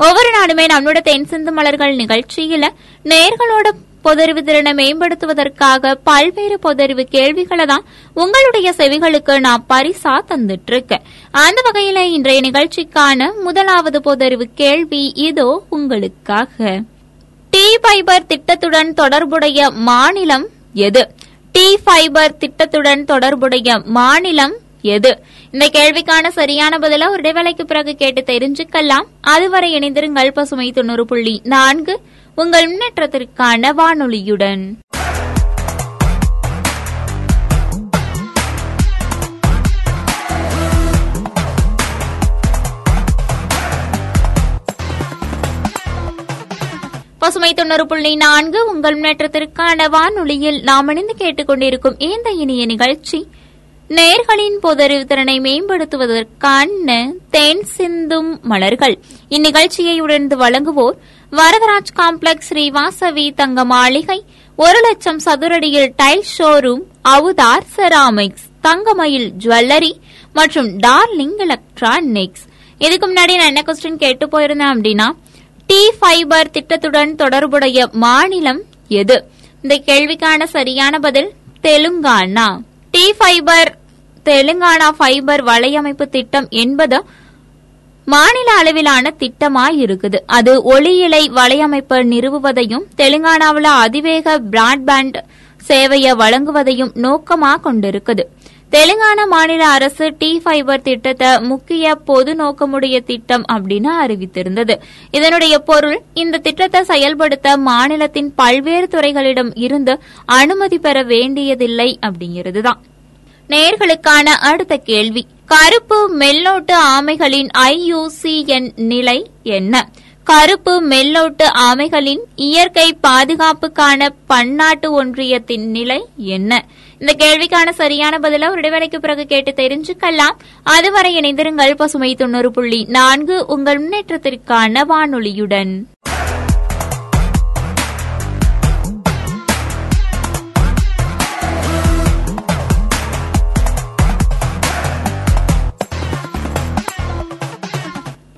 ஒவ்வொரு நாளுமே நம்மளோட தென் சிந்து மலர்கள் நிகழ்ச்சியில நேர்களோட பொதறிவு திறனை மேம்படுத்துவதற்காக பல்வேறு பொதறிவு கேள்விகளை தான் உங்களுடைய செவிகளுக்கு நான் பரிசா தந்துட்டு இருக்கேன் அந்த வகையில இன்றைய நிகழ்ச்சிக்கான முதலாவது பொதறிவு கேள்வி இதோ உங்களுக்காக. டி ஃபைபர் திட்டத்துடன் தொடர்புடைய மாநிலம் எது? டி ஃபைபர் திட்டத்துடன் தொடர்புடைய மாநிலம் எது? இந்த கேள்விக்கான சரியான பதில ஒரு இடைவேளைக்கு பிறகு கேட்டு தெரிஞ்சுக்கலாம். அதுவரை இணைந்திருங்கள் பசுமை தொண்ணூறு புள்ளி நான்கு. உங்கள் முன்னேற்றத்திற்கான வானொலியுடன். பசுமை தொண்ணூறு புள்ளி நான்கு. உங்கள் முன்னேற்றத்திற்கான வானொலியில் நாம் இணைந்து கேட்டுக்கொண்டிருக்கும் இந்த இனிய நிகழ்ச்சி நேர்களின் பொதறிவு திறனை மேம்படுத்துவதற்கான தென் சிந்தும் மலர்கள். இந்நிகழ்ச்சியை உடனே வழங்குவோர் வரதராஜ் காம்ப்ளெக்ஸ் ஸ்ரீவாசவி தங்க மாளிகை ஒரு லட்சம் சதுரடியில் tile showroom Avudhar Ceramics Thangamayil Jewellery மற்றும் டார்லிங் எலக்ட்ரானிக்ஸ். இதுக்கு முன்னாடி நான் என்ன கொஸ்டின் கேட்டு போயிருந்தேன் அப்படின்னா டி ஃபைபர் திட்டத்துடன் தொடர்புடைய மாநிலம் எது? இந்த கேள்விக்கான சரியான பதில் Telangana. T Fibre Telangana Fibre வலையமைப்பு திட்டம் என்பது மாநில அளவிலான திட்டமாய் இருக்குது அது ஒளியிலை வலையமைப்பு நிறுவுவதையும் தெலுங்கானாவில் அதிவேக பிராட்பேண்ட் சேவையை வழங்குவதையும் நோக்கமாக கொண்டிருக்குது. தெலுங்கானா மாநில அரசு டி ஃபைபர் திட்டத்தை முக்கிய பொது நோக்கமுடைய திட்டம் அப்படின்னு அறிவித்திருந்தது. இதனுடைய பொருள் இந்த திட்டத்தை செயல்படுத்த மாநிலத்தின் பல்வேறு துறைகளிடம் இருந்து அனுமதி பெற வேண்டியதில்லை அப்படிங்கிறதுதான். நேர்களுக்கான அடுத்த கேள்வி. கருப்பு மெல்லோட்டு ஆமைகளின் ஐயூசிஎன் நிலை என்ன? கருப்பு மெல்லோட்டு ஆமைகளின் இயற்கை பாதுகாப்புக்கான பன்னாட்டு ஒன்றியத்தின் நிலை என்ன? இந்த கேள்விக்கான சரியான பதில ஒரு இடைவேளைக்கு பிறகு கேட்டு தெரிஞ்சுக்கலாம். அதுவரை இணைந்திருங்கள் பசுமை தொண்ணூறு புள்ளி நான்கு உங்கள் முன்னேற்றத்திற்கான வானொலியுடன்.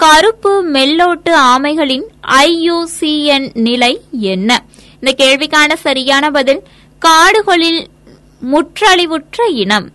கருப்பு மெல்லோட்டு ஆமைகளின் ஐயூசிஎன் நிலை என்ன? இந்த கேள்விக்கான சரியான பதில் காடுகளில் முற்றழிவுற்ற இனம்.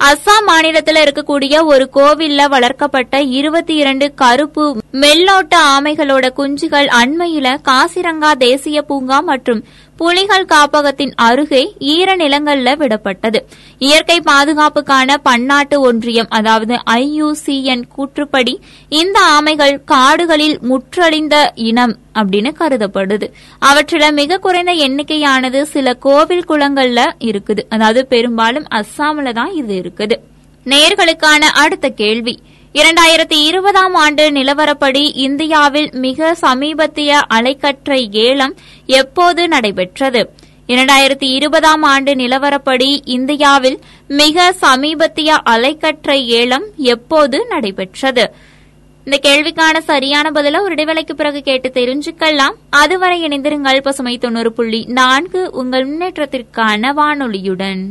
அஸ்ஸாம் மாநிலத்தில் இருக்கக்கூடிய ஒரு கோவில்ல வளர்க்கப்பட்ட இருபத்தி இரண்டு கருப்பு மெல்லோட்ட ஆமைகளோட குஞ்சுகள் அண்மையில காசிரங்கா தேசிய பூங்கா மற்றும் புலிகள் காப்பகத்தின் அருகே ஈர நிலங்கள்ல விடப்பட்டது. இயற்கை பாதுகாப்புக்கான பன்னாட்டு ஒன்றியம் அதாவது ஐயூசிஎன் கூற்றுப்படி இந்த ஆமைகள் காடுகளில் முற்றழிந்த இனம் அப்படின்னு கருதப்படுது. அவற்றில மிக குறைந்த எண்ணிக்கையானது சில கோவில் குளங்கள்ல இருக்குது. அதாவது பெரும்பாலும் அஸ்ஸாமில் தான் இது இருக்குது. நேர்களுக்கான அடுத்த கேள்வி. இரண்டாயிரத்தி இருபதாம் ஆண்டு நிலவரப்படி இந்தியாவில் மிக சமீபத்திய அலைக்கற்றை ஏலம் எப்போது நடைபெற்றது? இரண்டாயிரத்தி இருபதாம் ஆண்டு நிலவரப்படி இந்தியாவில் மிக சமீபத்திய அலைக்கற்றை ஏலம் எப்போது நடைபெற்றது? இந்த கேள்விக்கான சரியான பதில ஒரு இடைவேளைக்கு பிறகு கேட்டு தெரிஞ்சுக்கலாம். அதுவரை இணைந்திருங்கள் பசுமை தொண்ணூறு புள்ளி நான்கு உங்கள் முன்னேற்றத்திற்கான வானொலியுடன்.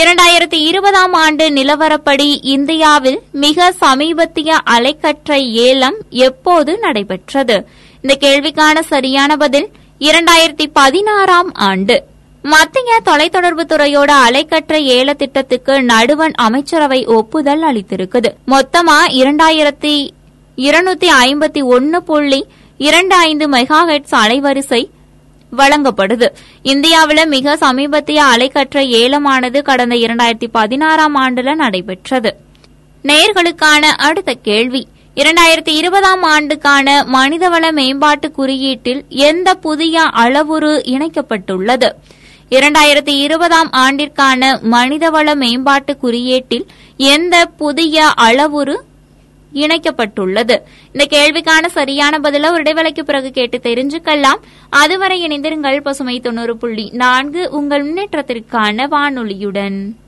இரண்டாயிரத்தி இருபதாம் ஆண்டு நிலவரப்படி இந்தியாவில் மிக சமீபத்திய அலைக்கற்றை ஏலம் எப்போது நடைபெற்றது? இந்த கேள்விக்கான சரியான பதில் இரண்டாயிரத்தி பதினாறாம் ஆண்டு. மத்திய தொலைத்தொடர்பு துறையோட அலைக்கற்றை ஏல திட்டத்துக்கு நடுவன் அமைச்சரவை ஒப்புதல் அளித்திருக்குது. மொத்தமா இரண்டாயிரத்தி இருநூத்தி ஐம்பத்தி ஒன்னு புள்ளி இரண்டு ஐந்து மெகா ஹெட்ஸ் அலைவரிசை வழங்கப்படுது. இந்தியாவில் மிக சமீபத்திய அலைக்கற்ற ஏலமானது கடந்த இரண்டாயிரத்தி பதினாறாம் ஆண்டுல நடைபெற்றது. நேர்களுக்கான அடுத்த கேள்வி. இரண்டாயிரத்தி இருபதாம் ஆண்டுக்கான மனிதவள மேம்பாட்டு குறியீட்டில் எந்த புதிய அளவுரு இணைக்கப்பட்டுள்ளது? இரண்டாயிரத்தி இருபதாம் ஆண்டிற்கான மனிதவள மேம்பாட்டு குறியீட்டில் எந்த புதிய அளவுரு இணைக்கப்பட்டுள்ளது. இந்த கேள்விக்கான சரியான பதில ஒரு இடைவேளைக்கு பிறகு கேட்டு தெரிஞ்சுக்கலாம். அதுவரை இணைந்திருங்கள் பசுமை தொண்ணூறு புள்ளி நான்கு உங்கள் முன்னேற்றத்திற்கான வானொலியுடன்.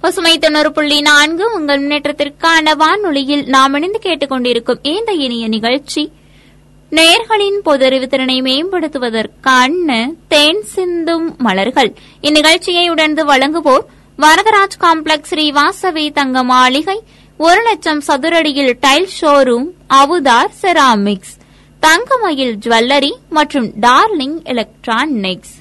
பசுமை தொண்ணூறு புள்ளி நான்கு உங்கள் முன்னேற்றத்திற்கான வானொலியில் நாம் இணைந்து கேட்டுக்கொண்டிருக்கும் இந்த இனிய நிகழ்ச்சி நேர்களின் பொதறிவு திறனை மேம்படுத்துவதற்கான தேன் சிந்தும் மலர்கள். இந்நிகழ்ச்சியை உடனே வழங்குவோர் வரதராஜ் காம்ப்ளெக்ஸ் ஸ்ரீவாசவி தங்க மாளிகை ஒரு லட்சம் சதுரடியில் tile showroom Avudhar Ceramics Thangamayil Jewellery மற்றும் டார்லிங் எலக்ட்ரானிக்ஸ்.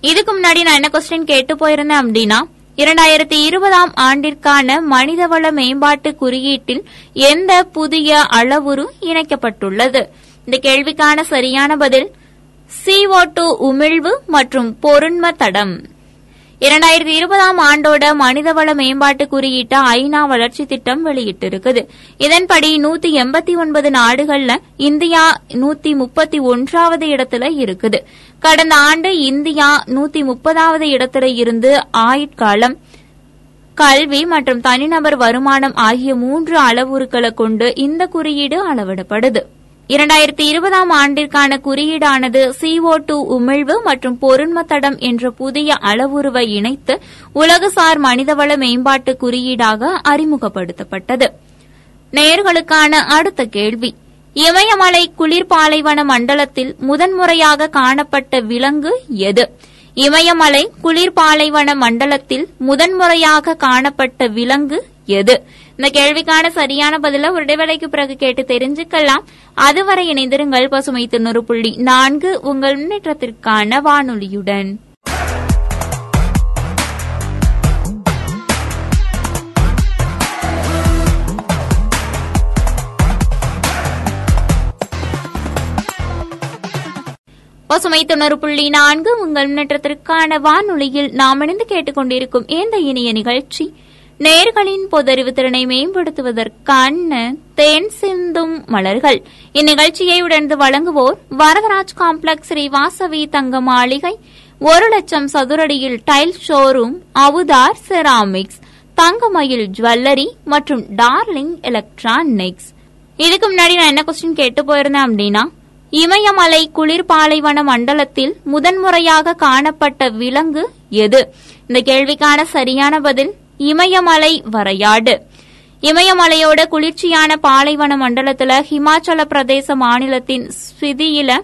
இதுக்கு முன்னாடி நான் என்ன கொஸ்டின் கேட்டு போயிருந்தேன் அப்படின்னா இரண்டாயிரத்தி இருபதாம் ஆண்டிற்கான மனிதவள மேம்பாட்டு குறியீட்டில் எந்த புதிய அளவுரு இணைக்கப்பட்டுள்ளது? இந்த கேள்விக்கான சரியான பதில் சிஓ டூ உமிழ்வு மற்றும் பொருண்ம தடம். இரண்டாயிரத்தி இருபதாம் ஆண்டோட மனிதவள மேம்பாட்டு குறியீட்ட ஐநா வளர்ச்சி திட்டம் வெளியிட்டிருக்குது. இதன்படி நூத்தி எண்பத்தி ஒன்பது நாடுகள்ல இந்தியா நூத்தி முப்பத்தி ஒன்றாவது இடத்துல இருக்குது. கடந்த ஆண்டு இந்தியா நூத்தி முப்பதாவது இடத்துல இருந்து ஆயுட்காலம் கல்வி மற்றும் தனிநபர் வருமானம் ஆகிய மூன்று அளவுருக்களை கொண்டு இந்த குறியீடு அளவிடப்படுது. இரண்டாயிரத்தி இருபதாம் ஆண்டிற்கான குறியீடானது சிஓ டூ உமிழ்வு மற்றும் பொருண்மத்தடம் என்ற புதிய அளவுருவை இணைத்து உலகசார் மனிதவள மேம்பாட்டு குறியீடாக அறிமுகப்படுத்தப்பட்டது. நேர்களுக்கான அடுத்த கேள்வி. இமயமலை குளிர்பாலைவன மண்டலத்தில் முதன்முறையாக காணப்பட்ட விலங்கு எது? இமயமலை குளிர்பாலைவன மண்டலத்தில் முதன்முறையாக காணப்பட்ட விலங்கு எது? இந்த கேள்விக்கான சரியான பதில ஒரு இடைவேளைக்கு பிறகு கேட்டு தெரிஞ்சுக்கலாம். அதுவரை இணைந்திருங்கள் பசுமை தொண்ணூறு புள்ளி நான்கு உங்கள் முன்னேற்றத்திற்கான வானொலியுடன். பசுமை தொண்ணூறு புள்ளி நான்கு உங்கள் முன்னேற்றத்திற்கான வானொலியில் நாம் இணைந்து கேட்டுக்கொண்டிருக்கும் இந்த இணைய நிகழ்ச்சி நேர்களின் பொதறிவு திறனை மேம்படுத்துவதற்கான தேன் சிந்தும் மலர்கள். இந்நிகழ்ச்சியை உடனே வழங்குவோர் வரதராஜ் காம்ப்ளெக்ஸ் ஸ்ரீ வாசவி தங்க மாளிகை ஒரு லட்சம் சதுரடியில் tile showroom Avudhar Ceramics Thangamayil Jewellery மற்றும் டார்லிங் எலக்ட்ரானிக்ஸ். இதுக்கு முன்னாடி நான் என்ன கொஸ்டின் கேட்டு போயிருந்தேன் அப்படின்னா இமயமலை குளிர்பாலைவன மண்டலத்தில் முதன்முறையாக காணப்பட்ட விலங்கு எது? இந்த கேள்விக்கான சரியான பதில் இமயமலை வரையாடு. இமயமலையோட குளிர்ச்சியான பாலைவன மண்டலத்தில் ஹிமாச்சல பிரதேச மாநிலத்தின் ஸ்விதியில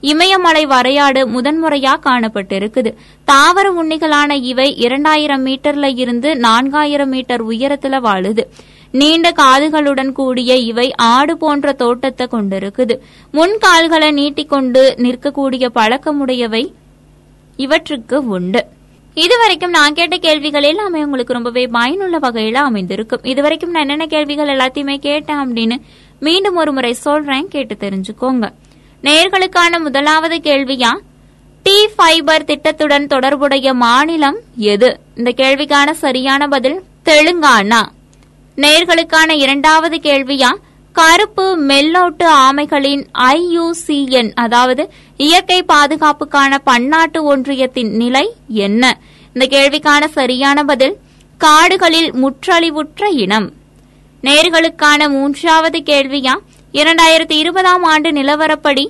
இமயமலை வரையாடு முதன்முறையா காணப்பட்டிருக்குது. தாவர உண்ணிகளான இவை இரண்டாயிரம் மீட்டர்ல இருந்து நான்காயிரம் மீட்டர் உயரத்துல வாழுது. நீண்ட காதுகளுடன் கூடிய இவை ஆடு போன்ற தோட்டத்தை கொண்டிருக்குது. முன் கால்களை நீட்டிக்கொண்டு நிற்கக்கூடிய பழக்கமுடையவை இவற்றுக்கு உண்டு. இதுவரைக்கும் நான் கேட்ட கேள்விகள் எல்லாமே உங்களுக்கு ரொம்பவே பயனுள்ள வகையில அமைந்திருக்கும். இதுவரைக்கும் நான் என்னென்ன கேள்விகள் எல்லாத்தையுமே கேட்டேன் அப்படின்னு மீண்டும் ஒரு முறை சொல்றேன் கேட்டு தெரிஞ்சுக்கோங்க. நேர்களுக்கான முதலாவது கேள்வியா? டி ஃபைபர் திட்டத்துடன் தொடர்புடைய மாநிலம் எது? இந்த கேள்விக்கான சரியான பதில் தெலுங்கானா. நேர்களுக்கான இரண்டாவது கேள்வியா? கருப்பு மெல்லோட்டு ஆமைகளின் ஐயுசிஎன் அதாவது இயற்கை பாதுகாப்புக்கான பன்னாட்டு ஒன்றியத்தின் நிலை என்ன? இந்த கேள்விக்கான சரியான பதில் காடுகளில் முற்றழிவுற்ற இனம். நேர்களுக்கான மூன்றாவது கேள்வியா? இரண்டாயிரத்தி இருபதாம் ஆண்டு நிலவரப்படி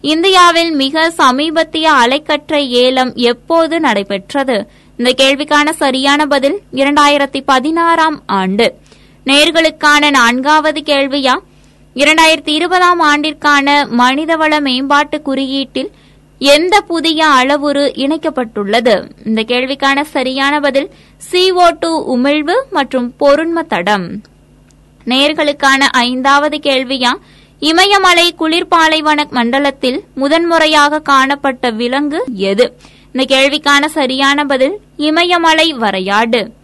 இந்தியாவில் மிக சமீபத்திய அலைக்கற்றை ஏலம் எப்போது நடைபெற்றது? இந்த கேள்விக்கான சரியான பதில் இரண்டாயிரத்தி பதினாறாம் ஆண்டு. நேர்களுக்கான நான்காவது கேள்வியா? இரண்டாயிரத்தி இருபதாம் ஆண்டிற்கான மனிதவள மேம்பாட்டு குறியீட்டில் எந்த புதிய அளவுரு இணைக்கப்பட்டுள்ளது? இந்த கேள்விக்கான சரியான பதில் சிஓ டூ உமிழ்வு மற்றும் பொருண்ம தடம். நேர்களுக்கான ஐந்தாவது கேள்வியா? இமயமலை குளிர்பாலைவன மண்டலத்தில் முதன்முறையாக காணப்பட்ட விலங்கு எது? இந்த கேள்விக்கான சரியான பதில் இமயமலை வரையாடு.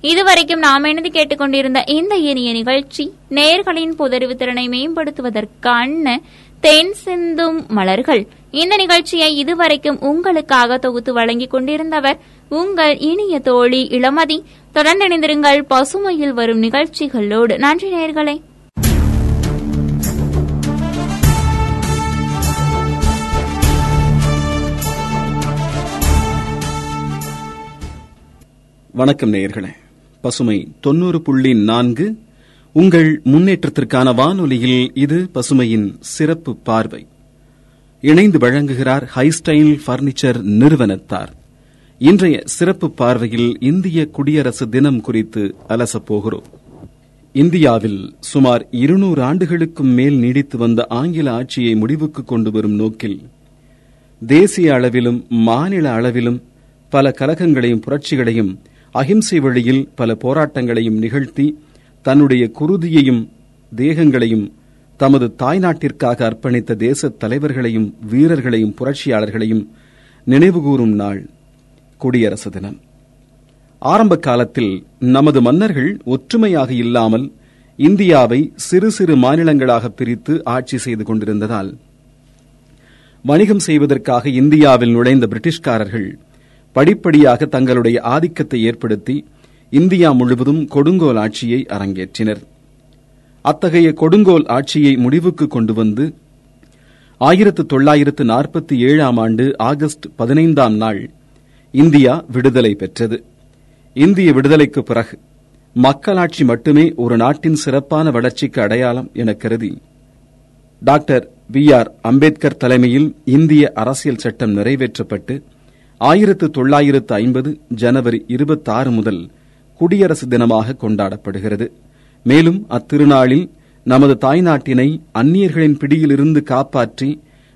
இதுவரைக்கும் நாம் இணைந்து கேட்டுக்கொண்டிருந்த இந்த இனிய நிகழ்ச்சி நேர்களின் புதறிவு திறனை மேம்படுத்துவதற்கான தென் சிந்தும் மலர்கள். இந்த நிகழ்ச்சியை இதுவரைக்கும் உங்களுக்காக தொகுத்து வழங்கிக் கொண்டிருந்தவர் உங்கள் இனிய தோழி இளமதி. தொடர்ந்து இணைந்திருங்கள் பசுமையில் வரும் நிகழ்ச்சிகளோடு. நன்றி நேர்களே. வணக்கம் நேயர்களே பசுமை தொன்னூறு புள்ளி நான்கு. உங்கள் முன்னேற்றத்திற்கான வானொலியில் இது பசுமையின் சிறப்பு பார்வை. இணைந்து வழங்குகிறார் ஹைஸ்டைல் பர்னிச்சர் நிறுவனத்தார். இன்றைய சிறப்பு பார்வையில் இந்திய குடியரசு தினம் குறித்து அலசப்போகிறோம். இந்தியாவில் சுமார் இருநூறு ஆண்டுகளுக்கும் மேல் நீடித்து வந்த ஆங்கில ஆட்சியை முடிவுக்கு கொண்டு வரும் நோக்கில் தேசிய அளவிலும் மாநில அளவிலும் பல கலகங்களையும் புரட்சிகளையும் அகிம்சை வழியில் பல போராட்டங்களையும் நிகழ்த்தி தன்னுடைய குருதியையும் தேகங்களையும் தமது தாய்நாட்டிற்காக அர்ப்பணித்த தேசத் தலைவர்களையும் வீரர்களையும் புரட்சியாளர்களையும் நினைவுகூரும் நாள் குடியரசு தினம். ஆரம்ப காலத்தில் நமது மன்னர்கள் ஒற்றுமையாக இல்லாமல் இந்தியாவை சிறு சிறு மாநிலங்களாக பிரித்து ஆட்சி செய்து கொண்டிருந்ததால் வணிகம் செய்வதற்காக இந்தியாவில் நுழைந்த பிரிட்டிஷ்காரர்கள் படிப்படியாக தங்களுடைய ஆதிக்கத்தை ஏற்படுத்தி இந்தியா முழுவதும் கொடுங்கோல் ஆட்சியை அரங்கேற்றினர். அத்தகைய கொடுங்கோல் ஆட்சியை முடிவுக்கு கொண்டு வந்து ஆயிரத்து தொள்ளாயிரத்து நாற்பத்தி ஏழாம் ஆண்டு ஆகஸ்ட் பதினைந்தாம் நாள் இந்தியா விடுதலை பெற்றது. இந்திய விடுதலைக்கு பிறகு மக்களாட்சி மட்டுமே ஒரு நாட்டின் சிறப்பான வளர்ச்சிக்கு அடையாளம் என கருதி டாக்டர் பி ஆர் அம்பேத்கர் தலைமையில் இந்திய அரசியல் சட்டம் நிறைவேற்றப்பட்டு ஆயிரத்து தொள்ளாயிரத்து ஐம்பது ஜனவரி இருபத்தாறு முதல் குடியரசு தினமாக கொண்டாடப்படுகிறது. மேலும் அத்திருநாளில் நமது தாய்நாட்டினை அந்நியர்களின் பிடியிலிருந்து காப்பாற்றி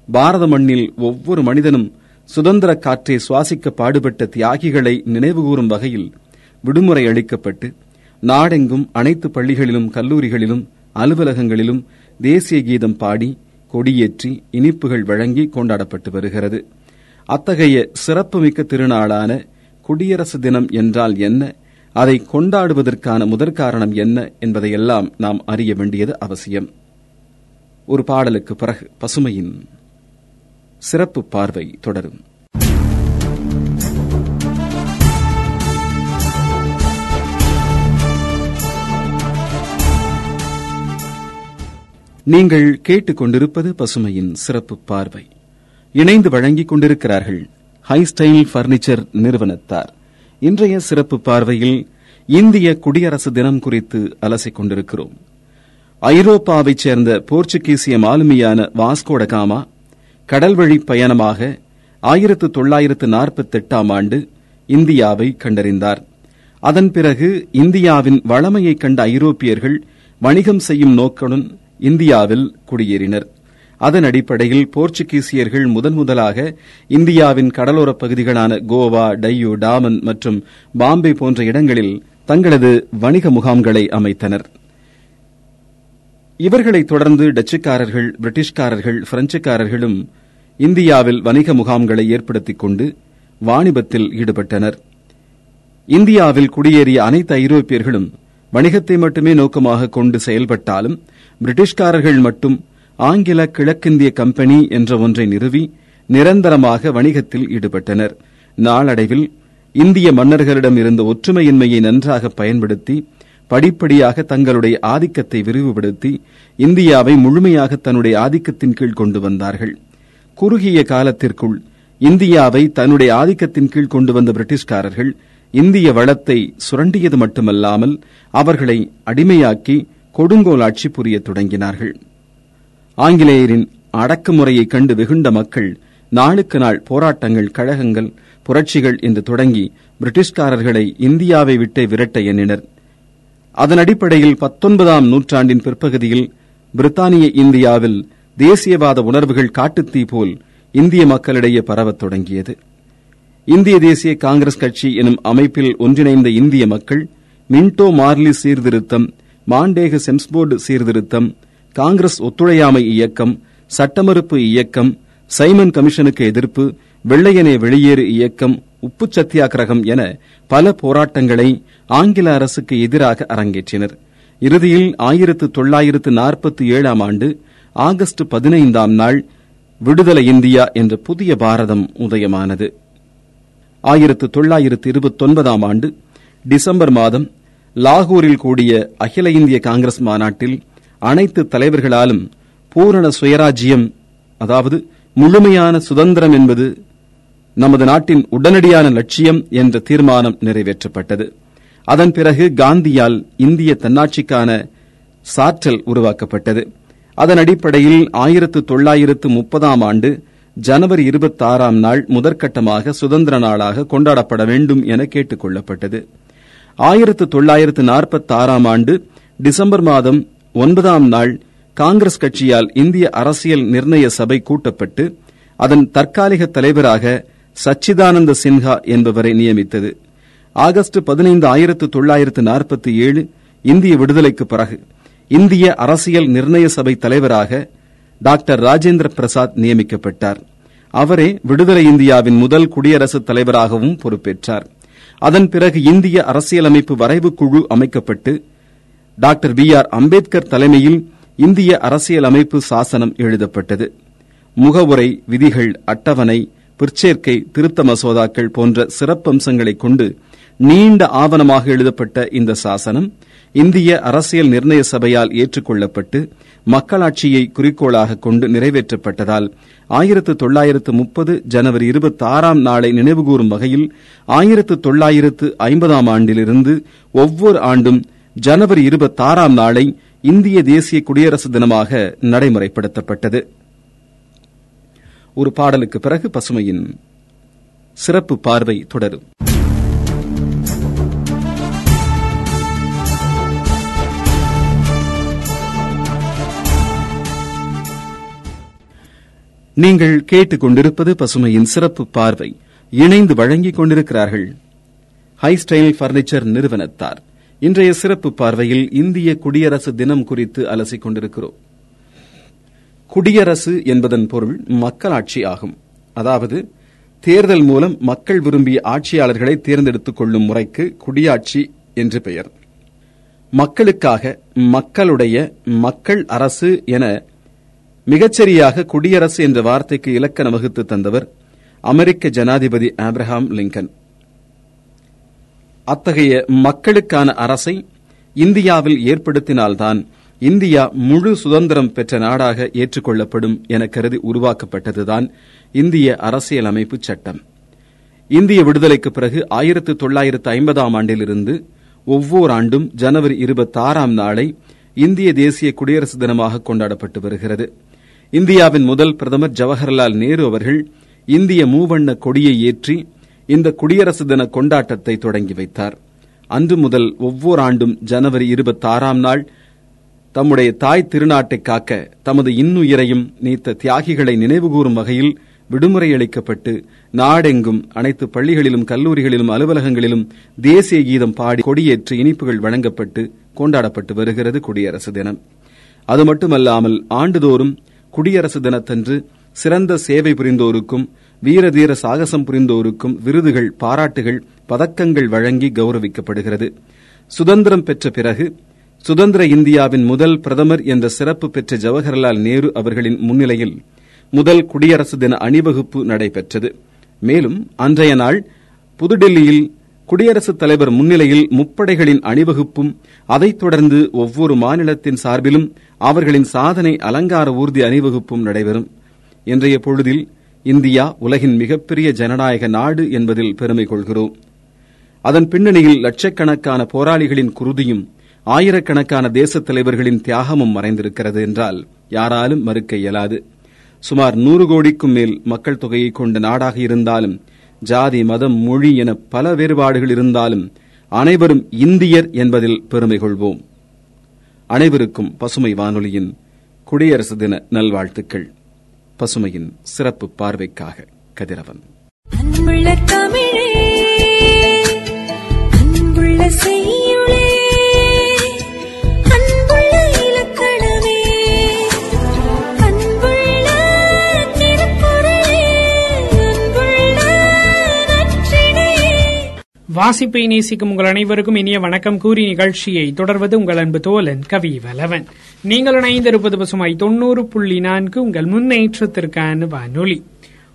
பாரத மண்ணில் ஒவ்வொரு மனிதனும் சுதந்திர காற்றை சுவாசிக்க பாடுபட்ட தியாகிகளை நினைவுகூரும் வகையில் விடுமுறை அளிக்கப்பட்டு நாடெங்கும் அனைத்து பள்ளிகளிலும் கல்லூரிகளிலும் அலுவலகங்களிலும் தேசிய கீதம் பாடி கொடியேற்றி இனிப்புகள் வழங்கி கொண்டாடப்பட்டு வருகிறது. அத்தகைய சிறப்புமிக்க திருநாளான குடியரசு தினம் என்றால் என்ன? அதை கொண்டாடுவதற்கான முதற்காரணம் என்ன? என்பதையெல்லாம் நாம் அறிய வேண்டியது அவசியம். ஒரு பாடலுக்கு பிறகு பசுமையின் சிறப்பு பார்வை தொடரும். நீங்கள் கேட்டுக்கொண்டிருப்பது பசுமையின் சிறப்பு பார்வை. இணைந்து வழங்கிக் கொண்டிருக்கிறார்கள். ஹைஸ்டைல் பர்னிச்சர் நிறுவனத்தார். இன்றைய சிறப்பு பார்வையில் இந்திய குடியரசு தினம் குறித்து அலசிக் கொண்டிருக்கிறோம். ஐரோப்பாவைச் சேர்ந்த போர்ச்சுகீசிய மாலுமியான வாஸ்கோடகாமா கடல்வழி பயணமாக ஆயிரத்து தொள்ளாயிரத்து நாற்பத்தெட்டாம் ஆண்டு இந்தியாவை கண்டறிந்தார். அதன் பிறகு இந்தியாவின் வளமையைக் கண்ட ஐரோப்பியர்கள் வணிகம் செய்யும் நோக்குடன் இந்தியாவில் குடியேறினர். அதன் அடிப்படையில் போர்ச்சுகீசியர்கள் முதன் முதலாக இந்தியாவின் கடலோரப் பகுதிகளான கோவா டையூ டாமன் மற்றும் பாம்பே போன்ற இடங்களில் தங்களது வணிக முகாம்களை அமைத்தனர். இவர்களைத் தொடர்ந்து டச்சுக்காரர்கள் பிரிட்டிஷ்காரர்கள் பிரெஞ்சுக்காரர்களும் இந்தியாவில் வணிக முகாம்களை ஏற்படுத்திக் கொண்டு வாணிபத்தில் ஈடுபட்டனர். இந்தியாவில் குடியேறிய அனைத்து ஐரோப்பியர்களும் வணிகத்தை மட்டுமே நோக்கமாக கொண்டு செயல்பட்டாலும் பிரிட்டிஷ்காரர்கள் மட்டும் ஆங்கில கிழக்கிந்திய கம்பெனி என்ற ஒன்றை நிறுவி நிரந்தரமாக வணிகத்தில் ஈடுபட்டனர். நாளடைவில் இந்திய மன்னர்களிடம் இருந்த ஒற்றுமையின்மையை நன்றாக பயன்படுத்தி படிப்படியாக தங்களுடைய ஆதிக்கத்தை விரிவுபடுத்தி இந்தியாவை முழுமையாக தன்னுடைய ஆதிக்கத்தின் கீழ் கொண்டு வந்தார்கள். குறுகிய காலத்திற்குள் இந்தியாவை தன்னுடைய ஆதிக்கத்தின் கீழ் கொண்டு வந்த பிரிட்டிஷ்காரர்கள் இந்திய வளத்தை சுரண்டியது மட்டுமல்லாமல் அவர்களை அடிமையாக்கி கொடுங்கோல் ஆட்சி தொடங்கினார்கள். ஆங்கிலேயரின் அடக்குமுறையை கண்டு வெகுண்ட மக்கள் நாளுக்கு நாள் போராட்டங்கள் கழகங்கள் புரட்சிகள் என்று தொடங்கி பிரிட்டிஷ்காரர்களை இந்தியாவை விட்டே விரட்ட எண்ணினர். அதன் அடிப்படையில் பத்தொன்பதாம் நூற்றாண்டின் பிற்பகுதியில் பிரித்தானிய இந்தியாவில் தேசியவாத உணர்வுகள் காட்டுத்தீ போல் இந்திய மக்களிடையே பரவத் தொடங்கியது. இந்திய தேசிய காங்கிரஸ் கட்சி எனும் அமைப்பில் ஒன்றிணைந்த இந்திய மக்கள் மின்டோ மார்லி சீர்திருத்தம் மாண்டேக செம்ஸ்போர்டு சீர்திருத்தம் காங்கிரஸ் ஒத்துழையாமை இயக்கம் சட்டமறுப்பு இயக்கம் சைமன் கமிஷனுக்கு எதிர்ப்பு வெள்ளையனே வெளியேறு இயக்கம் உப்பு சத்தியாகிரகம் என பல போராட்டங்களை ஆங்கில அரசுக்கு எதிராக அரங்கேற்றினர். இறுதியில் ஆயிரத்து தொள்ளாயிரத்து நாற்பத்தி ஏழாம் ஆண்டு ஆகஸ்ட் பதினைந்தாம் நாள் விடுதலை இந்தியா என்ற புதிய பாரதம் உதயமானது. ஆயிரத்து தொள்ளாயிரத்து இருபத்தொன்பதாம் ஆண்டு டிசம்பர் மாதம் லாகூரில் கூடிய அகில இந்திய காங்கிரஸ் மாநாட்டில் அனைத்து தலைவர்களாலும் பூரண சுயராஜ்யம் அதாவது முழுமையான சுதந்திரம் என்பது நமது நாட்டின் உடனடியான லட்சியம் என்ற தீர்மானம் நிறைவேற்றப்பட்டது. அதன் பிறகு காந்தியால் இந்திய தன்னாட்சிக்கான சாற்றல் உருவாக்கப்பட்டது. அதன் அடிப்படையில் ஆயிரத்து தொள்ளாயிரத்து முப்பதாம் ஆண்டு ஜனவரி இருபத்தாறாம் நாள் முதற்கட்டமாக சுதந்திர நாளாக கொண்டாடப்பட வேண்டும் என கேட்டுக் கொள்ளப்பட்டது. ஆயிரத்து தொள்ளாயிரத்து நாற்பத்தாறாம் ஆண்டு டிசம்பர் மாதம் ஒன்பதாம் நாள் காங்கிரஸ் கட்சியால் இந்திய அரசியல் நிர்ணய சபை கூட்டப்பட்டு அதன் தற்காலிக தலைவராக சச்சிதானந்த சின்ஹா என்பவரை நியமித்தது. ஆகஸ்ட் பதினைந்து ஆயிரத்து தொள்ளாயிரத்து நாற்பத்தி ஏழு இந்திய விடுதலைக்கு பிறகு இந்திய அரசியல் நிர்ணய சபை தலைவராக டாக்டர் ராஜேந்திர பிரசாத் நியமிக்கப்பட்டார். அவரே விடுதலை இந்தியாவின் முதல் குடியரசுத் தலைவராகவும் பொறுப்பேற்றார். அதன் பிறகு இந்திய அரசியலமைப்பு வரைவு குழு அமைக்கப்பட்டு டாக்டர் பி ஆர் அம்பேத்கர் தலைமையில் இந்திய அரசியலமைப்பு சாசனம் எழுதப்பட்டது. முகவுரை விதிகள் அட்டவணை பிற்சேர்க்கை திருத்த மசோதாக்கள் போன்ற சிறப்பம்சங்களை கொண்டு நீண்ட ஆவணமாக எழுதப்பட்ட இந்த சாசனம் இந்திய அரசியல் நிர்ணய சபையால் ஏற்றுக்கொள்ளப்பட்டு மக்களாட்சியை குறிக்கோளாக கொண்டு நிறைவேற்றப்பட்டதால் ஆயிரத்து தொள்ளாயிரத்து முப்பது ஜனவரி இருபத்தி ஆறாம் நாளை நினைவுகூரும் வகையில் ஆயிரத்து தொள்ளாயிரத்து ஐம்பதாம் ஆண்டிலிருந்து ஒவ்வொரு ஆண்டும் ஜனவரி இருபத்தாறாம் நாளை இந்திய தேசிய குடியரசு தினமாக நடைமுறைப்படுத்தப்பட்டது. ஒரு பாடலுக்கு பிறகு பசுமையின் சிறப்பு பார்வை தொடரும். நீங்கள் கேட்டுக் கொண்டிருப்பது பசுமையின் சிறப்பு பார்வை. இணைந்து வழங்கிக் கொண்டிருக்கிறார்கள். ஹை ஸ்டைல் பர்னிச்சர் நிறுவனத்தார். இன்றைய சிறப்பு பார்வையில் இந்திய குடியரசு தினம் குறித்து அலசிக் கொண்டிருக்கிறோம் குடியரசு என்பதன் பொருள் மக்களாட்சி ஆகும். அதாவது தேர்தல் மூலம் மக்கள் விரும்பிய ஆட்சியாளர்களை தேர்ந்தெடுத்துக் கொள்ளும் முறைக்கு குடியாட்சி என்று பெயர். மக்களுக்காக மக்களுடைய மக்கள் அரசு என மிகச்சரியாக குடியரசு என்ற வார்த்தைக்கு இலக்கணம் வகுத்து தந்தவர் அமெரிக்க ஜனாதிபதி ஆப்ரஹாம் லிங்கன். அத்தகைய மக்களுக்கான அரசை இந்தியாவில் ஏற்படுத்தினால்தான் இந்தியா முழு சுதந்திரம் பெற்ற நாடாக ஏற்றுக்கொள்ளப்படும் என கருதி உருவாக்கப்பட்டதுதான் இந்திய அரசியலமைப்பு சட்டம். இந்திய விடுதலைக்கு பிறகு ஆயிரத்து தொள்ளாயிரத்து ஐம்பதாம் ஆண்டிலிருந்து ஒவ்வொரு ஆண்டும் ஜனவரி இருபத்தாறாம் நாளை இந்திய தேசிய குடியரசு தினமாக கொண்டாடப்பட்டு வருகிறது. இந்தியாவின் முதல் பிரதமர் ஜவஹர்லால் நேரு அவர்கள் இந்திய மூவண்ண கொடியை ஏற்றி இந்த குடியரசு தின கொண்டாட்டத்தை தொடங்கி வைத்தார். அன்று முதல் ஒவ்வொரு ஆண்டும் ஜனவரி இருபத்தாறாம் நாள் தம்முடைய தாய் திருநாட்டை காக்க தமது இன்னுயிரையும் நீத்த தியாகிகளை நினைவுகூறும் வகையில் விடுமுறை அளிக்கப்பட்டு நாடெங்கும் அனைத்து பள்ளிகளிலும் கல்லூரிகளிலும் அலுவலகங்களிலும் தேசிய கீதம் பாடி கொடியேற்று இனிப்புகள் வழங்கப்பட்டு கொண்டாடப்பட்டு வருகிறது குடியரசு தினம். அது மட்டுமல்லாமல் ஆண்டுதோறும் குடியரசு தினத்தன்று சிறந்த சேவை புரிந்தோருக்கும் வீரதீர சாகசம் புரிந்தோருக்கும் விருதுகள் பாராட்டுகள் பதக்கங்கள் வழங்கி கௌரவிக்கப்படுகிறது. சுதந்திரம் பெற்ற பிறகு சுதந்திர இந்தியாவின் முதல் பிரதமர் என்ற சிறப்பு பெற்ற ஜவஹர்லால் நேரு அவர்களின் முன்னிலையில் முதல் குடியரசு தின அணிவகுப்பு நடைபெற்றது. மேலும் அன்றைய நாள் புதுடெல்லியில் குடியரசுத் தலைவர் முன்னிலையில் முப்படைகளின் அணிவகுப்பும் அதைத் தொடர்ந்து ஒவ்வொரு மாநிலத்தின் சார்பிலும் அவர்களின் சாதனை அலங்கார ஊர்தி அணிவகுப்பும் நடைபெறும். இன்றைய பொழுதில் இந்தியா உலகின் மிகப்பெரிய ஜனநாயக நாடு என்பதில் பெருமை கொள்கிறோம். அதன் பின்னணியில் லட்சக்கணக்கான போராளிகளின் குருதியும் ஆயிரக்கணக்கான தேசத் தலைவர்களின் தியாகமும் மறைந்திருக்கிறது என்றால் யாராலும் மறுக்க இயலாது. சுமார் நூறு கோடிக்கும் மேல் மக்கள் தொகையை கொண்ட நாடாக இருந்தாலும் ஜாதி மதம் மொழி என பல வேறுபாடுகள் இருந்தாலும் அனைவரும் இந்தியர் என்பதில் பெருமை கொள்வோம். அனைவருக்கும் பசுமை வானொலியின் குடியரசு தின நல்வாழ்த்துக்கள். பசுமையின் சிறப்பு பார்வைக்காக கதிரவன். அன்புள்ள தமிழே அன்புள்ள வாசிப்பை நேசிக்கும் உங்கள் அனைவருக்கும் இனிய வணக்கம். கூறி நிகழ்ச்சியை தொடர்வது உங்கள் அன்பு தோலன் கவி வலவன். நீங்கள் இணைந்திருப்பது பசுமாய் தொண்ணூறு புள்ளி நான்கு உங்கள் முன்னேற்றத்திற்கான வானொலி.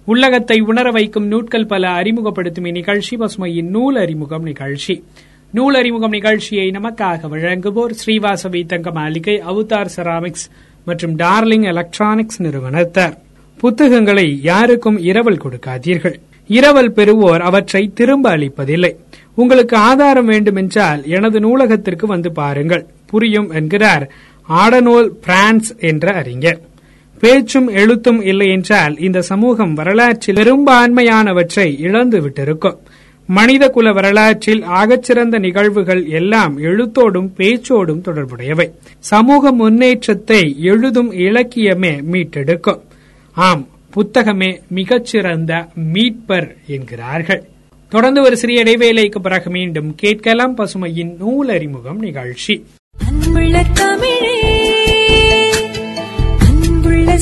உள்ளகத்தை உணர வைக்கும் நூட்கள் பல அறிமுகப்படுத்தும் இந்நிகழ்ச்சி பசுமையின் நூல் அறிமுகம் நிகழ்ச்சி. நூல் அறிமுகம் நிகழ்ச்சியை நமக்காக வழங்குவோர் ஸ்ரீவாசவி தங்க மாளிகை அவுதார் செராமிக்ஸ் மற்றும் டார்லிங் எலக்ட்ரானிக்ஸ் நிறுவனத்தார். புத்தகங்களை யாருக்கும் இரவல் கொடுக்காதீர்கள். இரவல் பெறுவோர் அவற்றை திரும்ப அளிப்பதில்லை. உங்களுக்கு ஆதாரம் வேண்டுமென்றால் எனது நூலகத்திற்கு வந்து பாருங்கள். புரியும் என்கிறார் ஆடனோல் பிரான்ஸ் என்ற அறிஞர். பேச்சும் எழுத்தும் இல்லை என்றால் இந்த சமூகம் வரலாற்றில் பெரும்பான்மையானவற்றை இழந்து விட்டிருக்கும். மனித குல வரலாற்றில் ஆகச்சிறந்த நிகழ்வுகள் எல்லாம் எழுத்தோடும் பேச்சோடும் தொடர்புடையவை. சமூக முன்னேற்றத்தை எழுதும் இலக்கியமே மீட்டெடுக்கும். ஆம் புத்தகமே மிகச்சிறந்த மீட்பர் என்கிறார்கள். தொடர்ந்து ஒரு சிறிய இடைவேளைக்கு பிறகு மீண்டும் கேட்கலாம் பசுமையின் நூல் அறிமுகம் நிகழ்ச்சி. அன்புள்ள தமிழே அன்புள்ள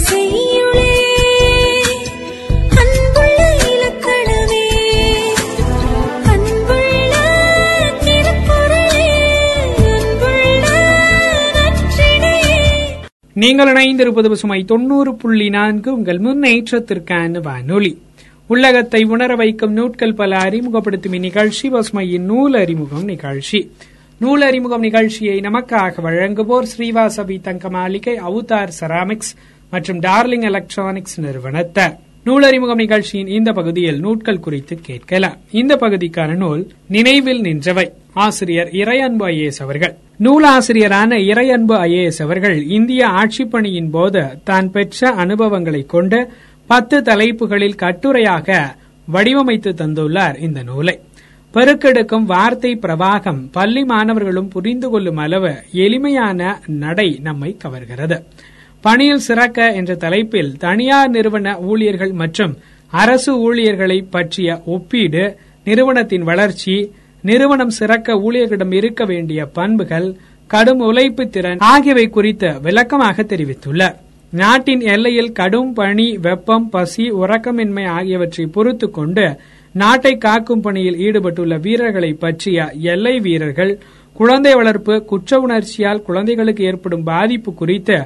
நீங்கள் இணைந்திருப்பது பசுமை தொண்ணூறு புள்ளி நான்கு. உங்கள் முன்னேற்றத்திற்கான வானொலி. உள்ளகத்தை உணர வைக்கும் நூட்கள் பல அறிமுகப்படுத்தும் இந்நிகழ்ச்சி பசுமையின் நூல் அறிமுகம் நிகழ்ச்சி. நூல் அறிமுகம் நிகழ்ச்சியை நமக்காக வழங்குவோர் ஸ்ரீவாசவி தங்க மாளிகை அவுதார் செராமிக்ஸ் மற்றும் டார்லிங் எலக்ட்ரானிக்ஸ் நிறுவனத்தார். நூல் அறிமுகம் நிகழ்ச்சியின் இந்த பகுதியில் நூட்கள் குறித்து கேட்கலாம். இந்த பகுதிக்கான நூல் நினைவில் நின்றவை. ஆசிரியர் இறையன்பு ஐஏஎஸ் அவர்கள். நூலாசிரியரான இறையன்பு ஐஏஎஸ் அவர்கள் இந்திய ஆட்சிப்பணியின் போது தான் பெற்ற அனுபவங்களை கொண்டு பத்து தலைப்புகளில் கட்டுரையாக வடிவமைத்து தந்துள்ளார் இந்த நூலை. பெருக்கெடுக்கும் வார்த்தை பிரவாகம் பள்ளி மாணவர்களும் புரிந்து கொள்ளும் அளவு எளிமையான நடை நம்மை கவர்கிறது. பணியில் சிறக்க என்ற தலைப்பில் தனியார் நிறுவன ஊழியர்கள் மற்றும் அரசு ஊழியர்களை பற்றிய ஒப்பீடு நிறுவனத்தின் வளர்ச்சி நிறுவனம் சிறக்க ஊழியர்களிடம் இருக்க வேண்டிய பண்புகள் கடும் உழைப்பு திறன் ஆகியவை குறித்து விளக்கமாக தெரிவித்துள்ளார். நாட்டின் எல்லையில் கடும் பனி வெப்பம் பசி உறக்கமின்மை ஆகியவற்றை பொறுத்து கொண்டு நாட்டை காக்கும் பணியில் ஈடுபட்டுள்ள வீரர்களை பற்றிய எல்லை வீரர்கள் குழந்தை வளர்ப்பு குற்ற உணர்ச்சியால் குழந்தைகளுக்கு ஏற்படும் பாதிப்பு குறித்து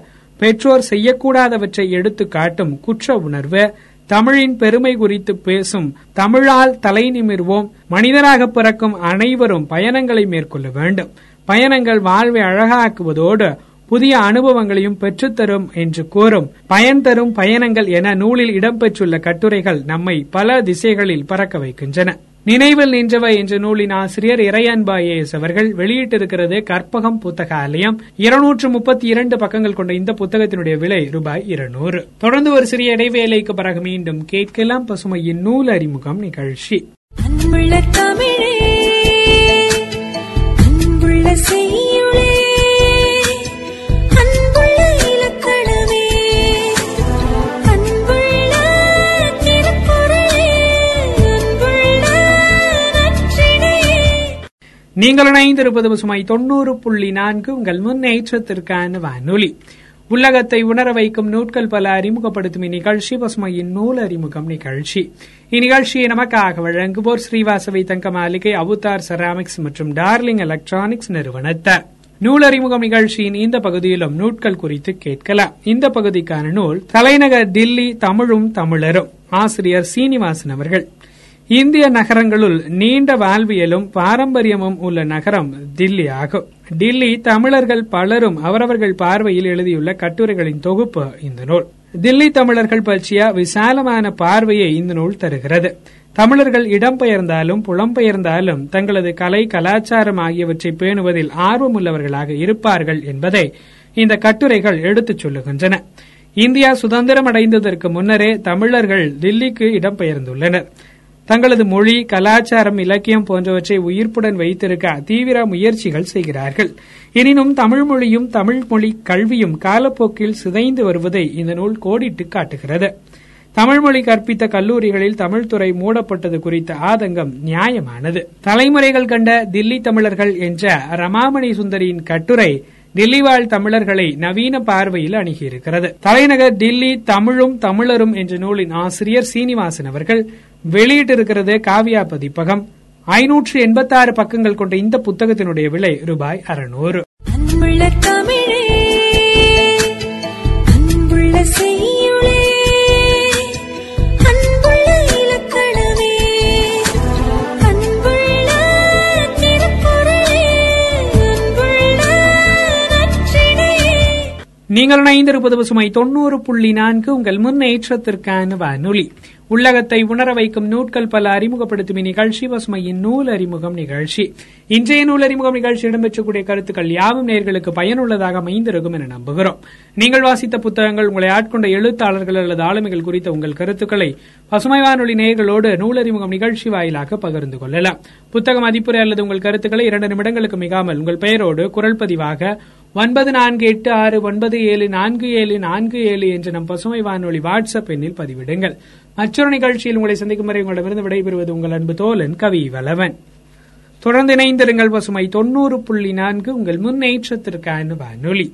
பெற்றோர் செய்யக்கூடாதவற்றை எடுத்து காட்டும் குற்ற உணர்வு. தமிழின் பெருமை குறித்து பேசும் தமிழால் தலை நிமிர்வோம். மனிதராக பிறக்கும் அனைவரும் பயணங்களை மேற்கொள்ள வேண்டும். பயணங்கள் வாழ்வை அழகாக்குவதோடு புதிய அனுபவங்களையும் பெற்றுத்தரும் என்று கூறும். பயன் தரும் பயணங்கள் என நூலில் இடம்பெற்றுள்ள கட்டுரைகள் நம்மை பல திசைகளில் பறக்க வைக்கின்றன. நினைவில் நின்றவை என்ற நூலின் ஆசிரியர் இறையன்பா ஏஎஸ் அவர்கள் வெளியிட்டிருக்கிறது கற்பகம் புத்தகாலயம். இருநூற்று முப்பத்தி இரண்டு பக்கங்கள் கொண்ட இந்த புத்தகத்தினுடைய விலை ரூபாய் இருநூறு. தொடர்ந்து ஒரு சிறிய இடைவேளைக்கு பிறகு மீண்டும் கேட்கலாம். பசுமையின் நூல் அறிமுகம் நிகழ்ச்சி. தமிழே நீங்கள் இணைந்திருப்பது பசுமை தொண்ணூறு புள்ளி நான்கு உங்கள் முன்னேற்றத்திற்கான வானொலி. உள்ளகத்தை உணர வைக்கும் நூட்கள் பல அறிமுகப்படுத்தும் இந்நிகழ்ச்சி பசுமையின் நூல் அறிமுகம் நிகழ்ச்சி. இந்நிகழ்ச்சியை நமக்காக வழங்குவோர் ஸ்ரீவாசவி தங்க மாளிகை அவுதார் செராமிக்ஸ் மற்றும் டார்லிங் எலக்ட்ரானிக்ஸ் நிறுவனத்தார். நூல் அறிமுகம் நிகழ்ச்சியின் இந்த பகுதியிலும் நூட்கள் குறித்து கேட்கலாம். இந்த பகுதிக்கான நூல் தலைநகர் டில்லி தமிழும் தமிழரும். ஆசிரியர் சீனிவாசன் அவர்கள். இந்திய நகரங்களுள் நீண்ட வாழ்வியலும் பாரம்பரியமும் உள்ள நகரம் தில்லி ஆகும் டில்லி தமிழர்கள் பலரும் அவரவர்கள் பார்வையில் எழுதியுள்ள கட்டுரைகளின் தொகுப்பு இந்த நூல். தில்லி தமிழர்கள் பற்றிய விசாலமான பார்வையை இந்த நூல் தருகிறது. தமிழர்கள் இடம்பெயர்ந்தாலும் புலம்பெயர்ந்தாலும் தங்களது கலை கலாச்சாரம் ஆகியவற்றை பேணுவதில் ஆர்வமுள்ளவர்களாக இருப்பார்கள் என்பதை இந்த கட்டுரைகள் எடுத்துச் சொல்லுகின்றன. இந்தியா சுதந்திரம் அடைந்ததற்கு முன்னரே தமிழர்கள் தில்லிக்கு இடம்பெயர்ந்துள்ளனர் தங்களது மொழி கலாச்சாரம் இலக்கியம் போன்றவற்றை உயிர்ப்புடன் வைத்திருக்க தீவிர முயற்சிகள் செய்கிறார்கள். எனினும் தமிழ் மொழியும் தமிழ் மொழி கல்வியும் காலப்போக்கில் சிதைந்து வருவதை இந்த நூல் கோடிட்டு காட்டுகிறது. தமிழ்மொழி கற்பித்த கல்லூரிகளில் தமிழ்துறை மூடப்பட்டது குறித்த ஆதங்கம் நியாயமானது. தலைமுறைகள் கண்ட தில்லி தமிழர்கள் என்ற ரமாமணி சுந்தரியின் கட்டுரை தில்லி வாழ் தமிழர்களை நவீன பார்வையில் அணுகியிருக்கிறது. தலைநகர் டில்லி தமிழும் தமிழரும் என்ற நூலின் ஆசிரியர் சீனிவாசன் அவர்கள் வெளியிட்டிருக்கிறது காவியா பதிப்பகம். ஐநூற்று எண்பத்தாறு பக்கங்கள் கொண்ட இந்த புத்தகத்தினுடைய விலை ரூபாய் அறுநூறு. நீங்கள் இணைந்திருப்பது பசுமை தொண்ணூறு புள்ளி நான்கு உங்கள் முன்னேற்றத்திற்கான வானொலி. உள்ளகத்தை உணர வைக்கும் நூட்கள் பல அறிமுகப்படுத்தும் இந்நிகழ்ச்சி பசுமையின் நூல் அறிமுகம் நிகழ்ச்சி. இன்றைய நூல் அறிமுகம் நிகழ்ச்சி இடம்பெற்றக்கூடிய கருத்துக்கள் யாவும் நேர்களுக்கு பயனுள்ளதாக அமைந்திருக்கும் என நம்புகிறோம். நீங்கள் வாசித்த புத்தகங்கள் உங்களை ஆட்கொண்ட எழுத்தாளர்கள் அல்லது ஆளுமைகள் குறித்த உங்கள் கருத்துக்களை பசுமை வானொலி நேயர்களோடு நூலறிமுகம் நிகழ்ச்சி வாயிலாக பகிர்ந்து கொள்ளலாம். புத்தக மதிப்புரை அல்லது உங்கள் கருத்துக்களை இரண்டு நிமிடங்களுக்கு மிகாமல் உங்கள் பெயரோடு குரல் பதிவாக ஒன்பது நான்கு எட்டு ஆறு ஒன்பது ஏழு நான்கு ஏழு நான்கு ஏழு என்ற நம் பசுமை வானொலி வாட்ஸ்அப் எண்ணில் பதிவிடுங்கள். மற்றொரு நிகழ்ச்சியில் உங்களை சந்திக்கும் வரை உங்களிடமிருந்து விடைபெறுவது உங்கள் அன்பு தோலன் கவி வலவன் தொடர்ந்து இணைந்திருங்கள் பசுமை தொண்ணூறு புள்ளி நான்கு உங்கள் முன்னேற்றத்திற்கான வானொலி.